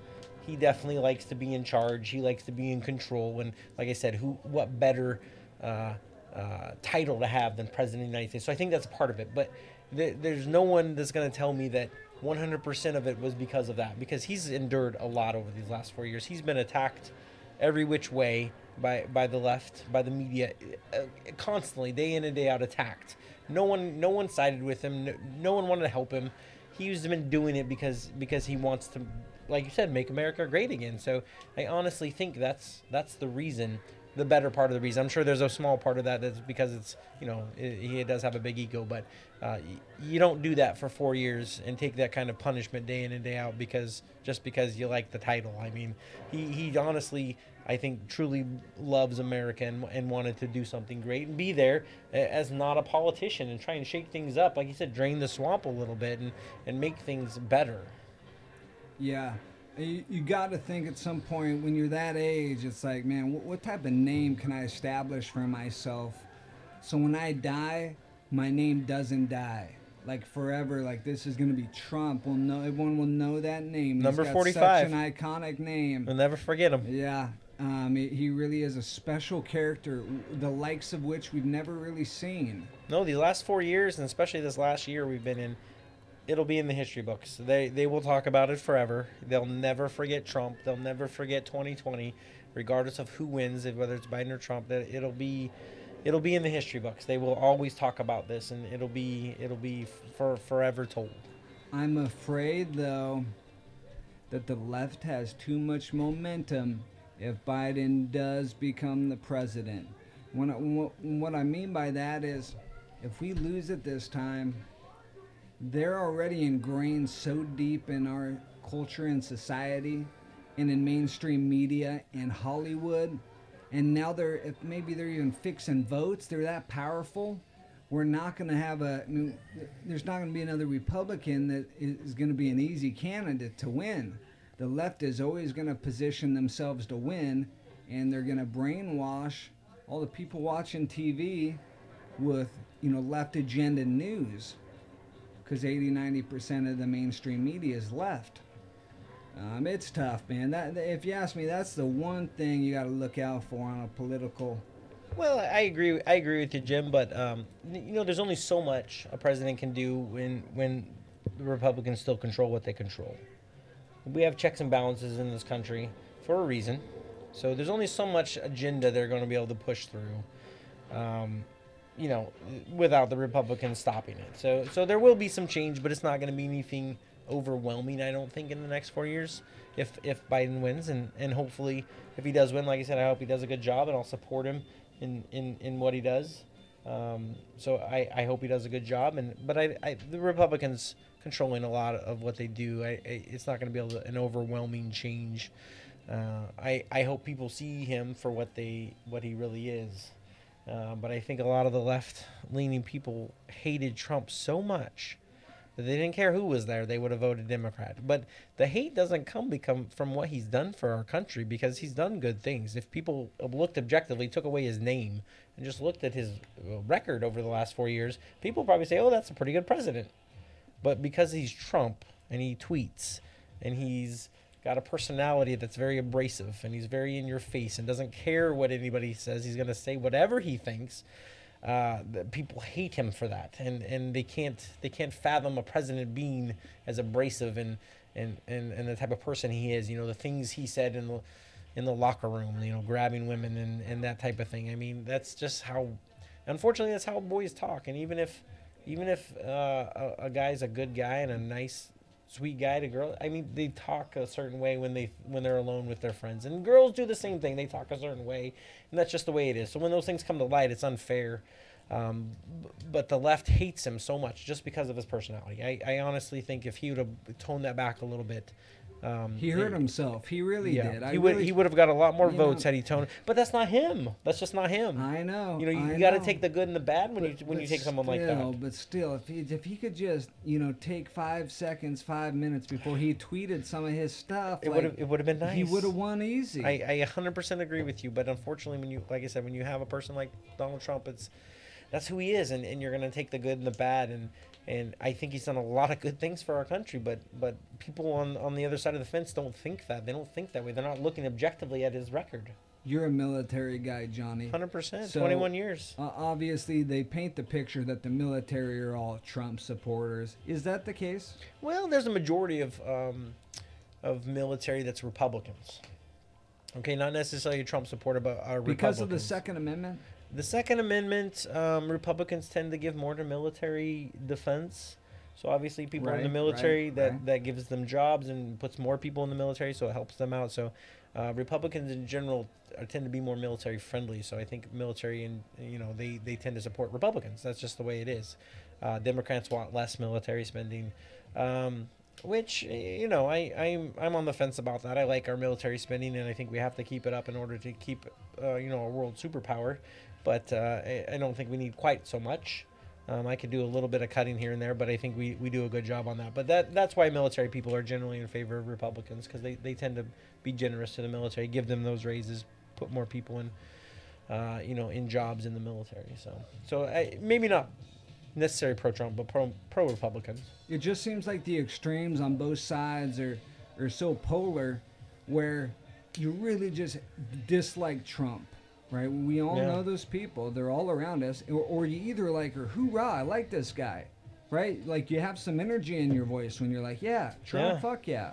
he definitely likes to be in charge. He likes to be in control, and like I said, who what better uh, uh, title to have than president of the United States? So I think that's a part of it, but th- there's no one that's going to tell me that 100% of it was because of that because he's endured a lot over these last four years. He's been attacked every which way by by the left, by the media, uh, constantly, day in and day out, attacked. No one, no one sided with him. No, no one wanted to help him. He's been doing it because because he wants to, like you said, make America great again. So I honestly think that's that's the reason, the better part of the reason. I'm sure there's a small part of that that's because it's you know i he does have a big ego, but uh, you don't do that for four years and take that kind of punishment day in and day out because just because you like the title. I mean, he he honestly. I think truly loves America and, and wanted to do something great and be there as not a politician and try and shake things up, like you said, drain the swamp a little bit and, and make things better. Yeah. You, you got to think at some point when you're that age, it's like, man, what, what type of name can I establish for myself? So when I die, my name doesn't die. Like forever, like this is gonna be Trump. Will know everyone will know that name. Number 45. Such an iconic name. We'll never forget him. Yeah, um, he, he really is a special character, the likes of which we've never really seen. No, the last four years, and especially this last year we've been in, it'll be in the history books. They they will talk about it forever. They'll never forget Trump. They'll never forget 2020, regardless of who wins, whether it's Biden or Trump. That it'll be, it'll be in the history books. They will always talk about this, and it'll be it'll be for forever told. I'm afraid, though, that the left has too much momentum if Biden does become the president. When what, what I mean by that is, if we lose it this time, they're already ingrained so deep in our culture and society and in mainstream media and Hollywood. And now they're, maybe they're even fixing votes, they're that powerful. We're not going to have a, I mean, there's not going to be another Republican that is going to be an easy candidate to win. The left is always going to position themselves to win, and they're going to brainwash all the people watching TV with, you know, left agenda news because 80 90% of the mainstream media is left um, it's tough man that if you ask me that's the one thing you got to look out for on a political Well, I agree. I agree with you, Jim. But um, you know, there's only so much a president can do when when the Republicans still control what they control. We have checks and balances in this country for a reason. So there's only so much agenda they're going to be able to push through. Um, you know, without the Republicans stopping it. So so there will be some change, but it's not going to be anything overwhelming. I don't think in the next four years, if if Biden wins, and and hopefully if he does win, like I said, I hope he does a good job, and I'll support him in in in what he does. Um, so I, I hope he does a good job, and but I, I the Republicans controlling a lot of what they do, I, I it's not going to be able to an overwhelming change. Uh, I I hope people see him for what they what he really is. Uh, but I think a lot of the left leaning people hated Trump so much that they didn't care who was there, they would have voted Democrat. But the hate doesn't come become from what he's done for our country because he's done good things. If people looked objectively, took away his name, and just looked at his uh, record over the last four years, people probably say, "Oh, that's a pretty good president." But because he's Trump and he tweets and he's got a personality that's very abrasive and he's very in your face and doesn't care what anybody says, he's going to say whatever he thinks uh, people hate him for that, and, and they can't they can't fathom a president being as abrasive and, and, and, and the type of person he is. You know the things he said in the in the locker room. You know grabbing women and, and that type of thing. I mean that's just how. Unfortunately, that's how boys talk. And even if even if uh, a, a guy's a good guy and a nice sweet guy to girl. I mean, they talk a certain way when they when they're alone with their friends, and girls do the same thing. They talk a certain way, and that's just the way it is. So when those things come to light, it's unfair. Um, but the left hates him so much just because of his personality. I, I honestly think if he would have toned that back a little bit, um, he hurt himself. He really yeah, did. I he would really, he would have got a lot more votes know, had he toned. But that's not him. That's just not him. I know. You know, you, you got to take the good and the bad when but, you when you take still, someone like that. But still, if he if he could just you know take five seconds, five minutes before he tweeted some of his stuff, it like, would have it would have been nice. He would have won easy. I I 100% agree with you. But unfortunately, when you like I said, when you have a person like Donald Trump, it's that's who he is, and, and you're gonna take the good and the bad and and I think he's done a lot of good things for our country. But but people on on the other side of the fence don't think that. They don't think that way. They're not looking objectively at his record. You're a military guy, Johnny. Hundred percent. Twenty-one years. Uh, obviously, they paint the picture that the military are all Trump supporters. Is that the case? Well, there's a majority of um, of military that's Republicans. Okay, not necessarily a Trump supporter, but are because of the Second Amendment. The Second Amendment, um, Republicans tend to give more to military defense. So obviously, people right, in the military right, that, right. that gives them jobs and puts more people in the military, so it helps them out. So uh, Republicans in general tend to be more military friendly. So I think military and you know they, they tend to support Republicans. That's just the way it is. Uh, Democrats want less military spending. Um, which you know I I'm I'm on the fence about that. I like our military spending, and I think we have to keep it up in order to keep uh, you know a world superpower but uh, I, don't think we need quite so much. Um, I could do a little bit of cutting here and there, but I think we, we do a good job on that. But that that's why military people are generally in favor of Republicans because they, they tend to be generous to the military, give them those raises, put more people in, uh, you know, in jobs in the military. So so I, maybe not necessarily pro Trump, but pro pro Republican. It just seems like the extremes on both sides are are so polar, where you really just dislike Trump right? We all yeah. know those people. They're all around us. Or, or you either like, or hoorah, I like this guy, right? Like you have some energy in your voice when you're like, yeah, Trump, yeah. fuck yeah,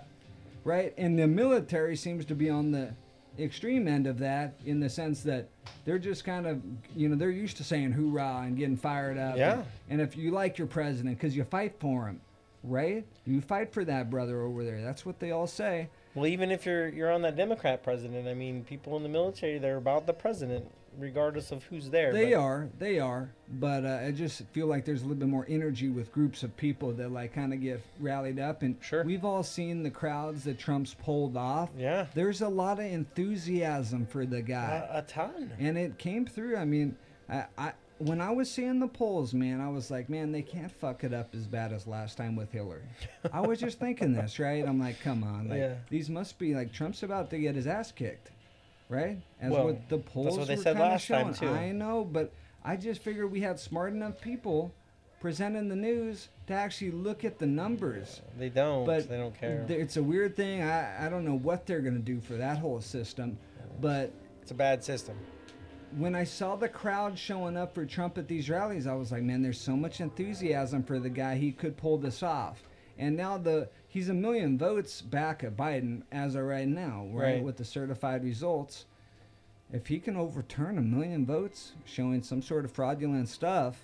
right? And the military seems to be on the extreme end of that in the sense that they're just kind of, you know, they're used to saying hoorah and getting fired up. Yeah. And, and if you like your president, because you fight for him, right? You fight for that brother over there. That's what they all say. Well, even if you're you're on that Democrat president, I mean, people in the military they're about the president, regardless of who's there. They but. are, they are, but uh, I just feel like there's a little bit more energy with groups of people that like kind of get rallied up, and sure. we've all seen the crowds that Trump's pulled off. Yeah, there's a lot of enthusiasm for the guy. a ton, and it came through. I mean, I, I when I was seeing the polls, man, I was like, man, they can't fuck it up as bad as last time with Hillary. I was just thinking this, right? I'm like, come on, like yeah. these must be like Trump's about to get his ass kicked, right? As well, what the polls that's what they said last showing. time too. I know, but I just figured we had smart enough people presenting the news to actually look at the numbers. They don't. But they don't care. It's a weird thing. I I don't know what they're gonna do for that whole system, but it's a bad system when I saw the crowd showing up for Trump at these rallies, I was like, man, there's so much enthusiasm for the guy. He could pull this off. And now the he's a million votes back at Biden as of right now, right? right. With the certified results. If he can overturn a million votes showing some sort of fraudulent stuff,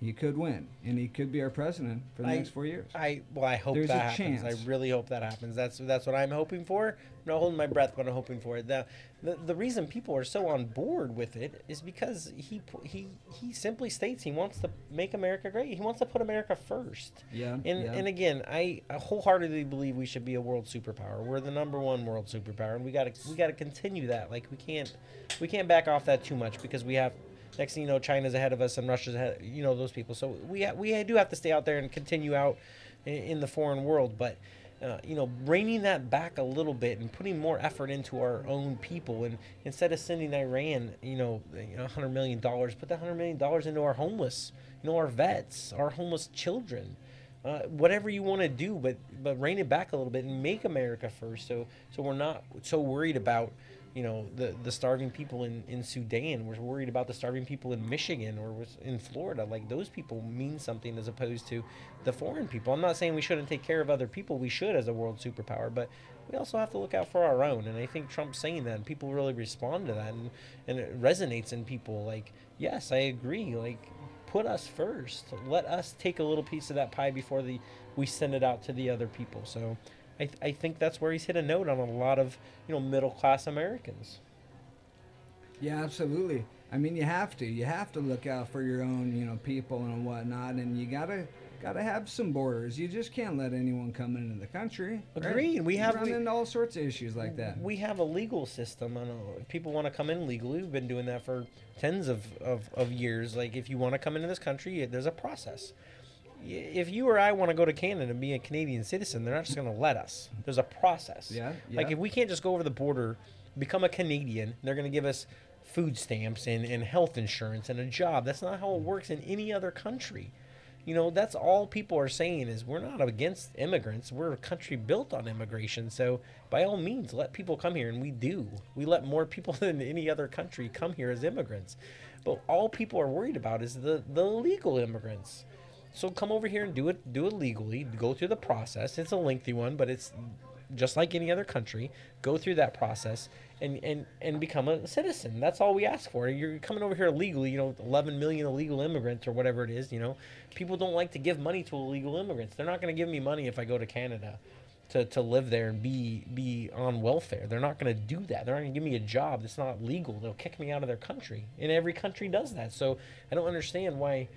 he could win, and he could be our president for the I, next four years. I well, I hope There's that happens. Chance. I really hope that happens. That's that's what I'm hoping for. I'm not holding my breath, but I'm hoping for it. The, the the reason people are so on board with it is because he he he simply states he wants to make America great. He wants to put America first. Yeah. And yeah. and again, I, I wholeheartedly believe we should be a world superpower. We're the number one world superpower, and we got to we got to continue that. Like we can't we can't back off that too much because we have Next thing you know, China's ahead of us and Russia's ahead. You know those people. So we we do have to stay out there and continue out in, in the foreign world, but. Uh, you know, reining that back a little bit and putting more effort into our own people, and instead of sending Iran, you know, you hundred million dollars, put that hundred million dollars into our homeless, you know, our vets, our homeless children, uh, whatever you want to do, but but rein it back a little bit and make America first. So so we're not so worried about you know the the starving people in in Sudan. We're worried about the starving people in Michigan or in Florida. Like those people mean something as opposed to the foreign people. I'm not saying we shouldn't take care of other people. We should as a world superpower, but we also have to look out for our own. And I think Trump's saying that, and people really respond to that, and and it resonates in people. Like yes, I agree. Like put us first. Let us take a little piece of that pie before the we send it out to the other people. So I, th- I think that's where he's hit a note on a lot of you know middle class Americans. Yeah, absolutely. I mean, you have to. You have to look out for your own, you know, people and whatnot, and you gotta gotta have some borders. You just can't let anyone come into the country. Agreed. Right? We have run we, into all sorts of issues like that. We have a legal system. I know uh, if people want to come in legally. We've been doing that for tens of, of, of years. Like if you want to come into this country, there's a process if you or I want to go to Canada and be a Canadian citizen, they're not just going to let us. There's a process. Yeah, yeah. Like if we can't just go over the border, become a Canadian, they're going to give us food stamps and, and health insurance and a job. That's not how it works in any other country. You know, that's all people are saying is we're not against immigrants. We're a country built on immigration. So by all means, let people come here, and we do. We let more people than any other country come here as immigrants. But all people are worried about is the the illegal immigrants. So come over here and do it do it legally. Go through the process. It's a lengthy one, but it's just like any other country. Go through that process and and and become a citizen. That's all we ask for. You're coming over here illegally. You know, 11 million illegal immigrants or whatever it is. You know, people don't like to give money to illegal immigrants. They're not going to give me money if I go to Canada. To, to live there and be be on welfare. They're not going to do that. They're not going to give me a job that's not legal. They'll kick me out of their country. And every country does that. So I don't understand why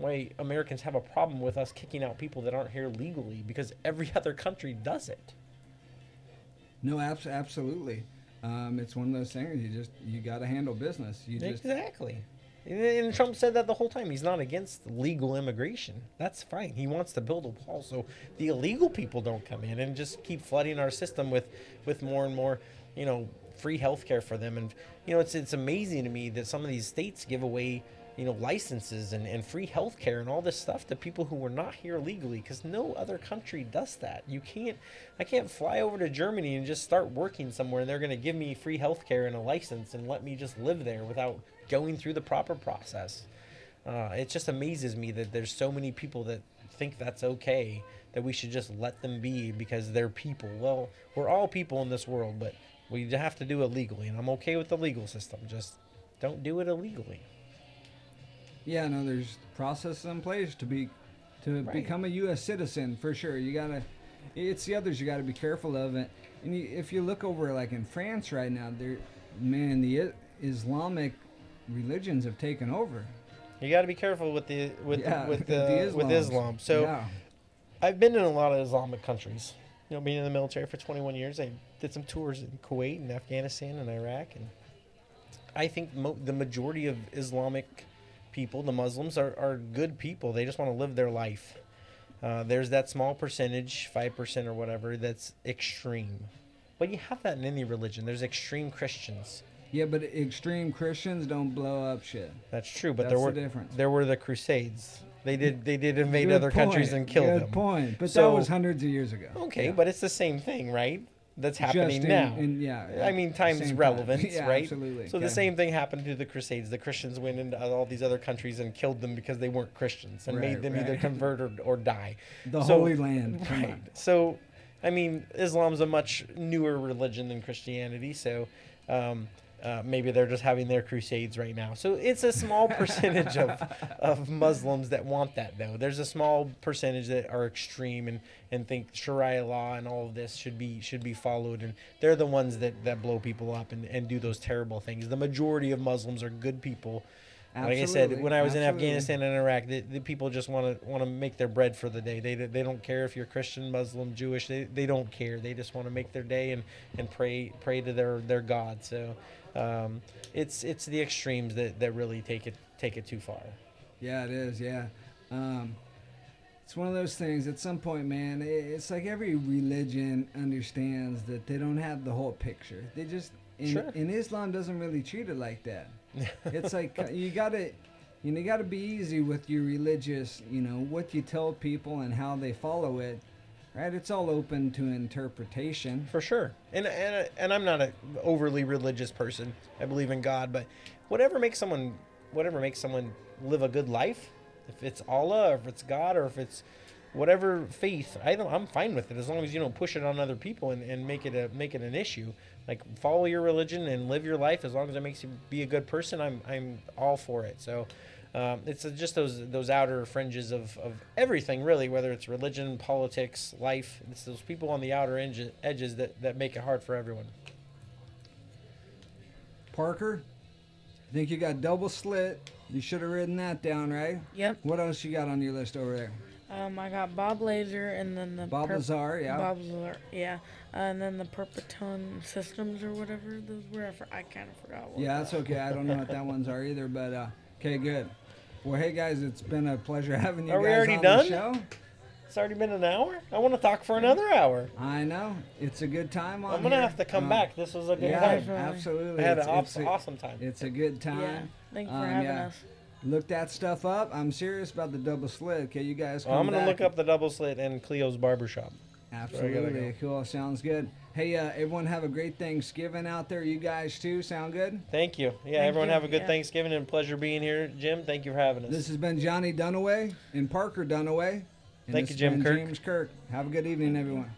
why Americans have a problem with us kicking out people that aren't here legally because every other country does it. No, abs- absolutely. Um, it's one of those things you just you got to handle business. You just exactly. And, and Trump said that the whole time. He's not against legal immigration. That's fine. He wants to build a wall so the illegal people don't come in and just keep flooding our system with with more and more, you know, free health care for them. And you know, it's it's amazing to me that some of these states give away you know licenses and, and free health care and all this stuff to people who were not here legally because no other country does that. You can't i can't fly over to germany and just start working somewhere and they're going to give me free health care and a license and let me just live there without going through the proper process. Uh, it just amazes me that there's so many people that think that's okay that we should just let them be because they're people. Well we're all people in this world but we have to do it legally and i'm okay with the legal system. Just don't do it illegally yeah, no, there's processes in place to be to right. become a U.S. citizen for sure. You gotta. It's the others you got to be careful of, and, and you, if you look over like in France right now, there, man, the Islamic religions have taken over. You got to be careful with the with yeah, the, with the, the with Islam. So, yeah. I've been in a lot of Islamic countries. You know, being in the military for 21 years, I did some tours in Kuwait and Afghanistan and Iraq, and I think mo- the majority of Islamic people, the Muslims, are, are good people. They just want to live their life. Uh, there's that small percentage, 5% or whatever, that's extreme. But you have that in any religion. There's extreme Christians. Yeah, but extreme Christians don't blow up shit. That's true, but That's there were the difference. there were the Crusades. They did they did invade Good other countries and kill Good them. point. But So- that was hundreds of years ago. Okay, Yeah. but it's the same thing, right? That's happening in- now. in- yeah, I mean, time's same time. relevance, Yeah, right? absolutely. So the same thing happened to the Crusades. The Christians went into all these other countries and killed them because they weren't Christians and made Right, them either right. convert or, or die. The So- Holy Land. Right. on. So, I mean, Islam's a much newer religion than Christianity. So, um, uh, maybe they're just having their crusades right now. So it's a small percentage of, of Muslims that want that, though. There's a small percentage that are extreme and, and think Sharia law and all of this should be should be followed, and they're the ones that, that blow people up and, and do those terrible things. The majority of Muslims are good people. Like I said, when I was in. Afghanistan and Iraq, the, the people just want to want to make their bread for the day. They they don't care if you're Christian, Muslim, Jewish. They, they don't care. They just want to make their day and, and pray pray to their their God. So um, it's it's the extremes that, that really take it take it too far. Yeah, it is. Yeah. Um, it's one of those things. At some point, man, i- it's like every religion understands that they don't have the whole picture. They just, in, Sure. in Islam, doesn't really treat it like that. it's like uh, you gotta, you know, you gotta be easy with your religious, you know, what you tell people and how they follow it. Right? It's all open to interpretation. For sure. And and and I'm not a overly religious person. I believe in God, but whatever makes someone whatever makes someone live a good life, if it's Allah or if it's God or if it's whatever faith, I I'm fine with it as long as you don't push it on other people and, and make it a make it an issue. Like follow your religion and live your life as long as it makes you be a good person, I'm I'm all for it. So um, it's just those those outer fringes of, of everything really, whether it's religion, politics, life. It's those people on the outer edge, edges that, that make it hard for everyone. Parker, I think you got double slit. You should have written that down, right? Yep. What else you got on your list over there? Um, I got Bob Laser and then the Bob perp- Lazar, yeah. Bob Lazar, yeah. Uh, and then the Perpetuum Systems or whatever those were. I, for, I kind of forgot. What Yeah, that's okay. I don't know what that ones are either, but uh, okay, good. Well, hey guys, it's been a pleasure having you Are we guys already on done? the show. It's already been an hour. I want to talk for another hour. I know it's a good time on I'm gonna here. have to come Uh, back. This was a good Yeah, time. Definitely. absolutely. I had it's, an it's awesome, a, awesome time. it's a good time. Yeah. Thanks for Um, having yeah. us. Look that stuff up. I'm serious about the double slit. Okay, you guys. Well, I'm gonna back. look up the double slit and Cleo's barbershop. Absolutely cool. Sounds good. Hey, uh, everyone, have a great Thanksgiving out there. You guys too. Sound good? Thank you. Yeah, Thank everyone you. have a good Yeah. Thanksgiving and pleasure being here. Jim, thank you for having us. This has been Johnny Dunaway and Parker Dunaway. And Thank this you, Jim been Kirk. James Kirk. Have a good evening, everyone.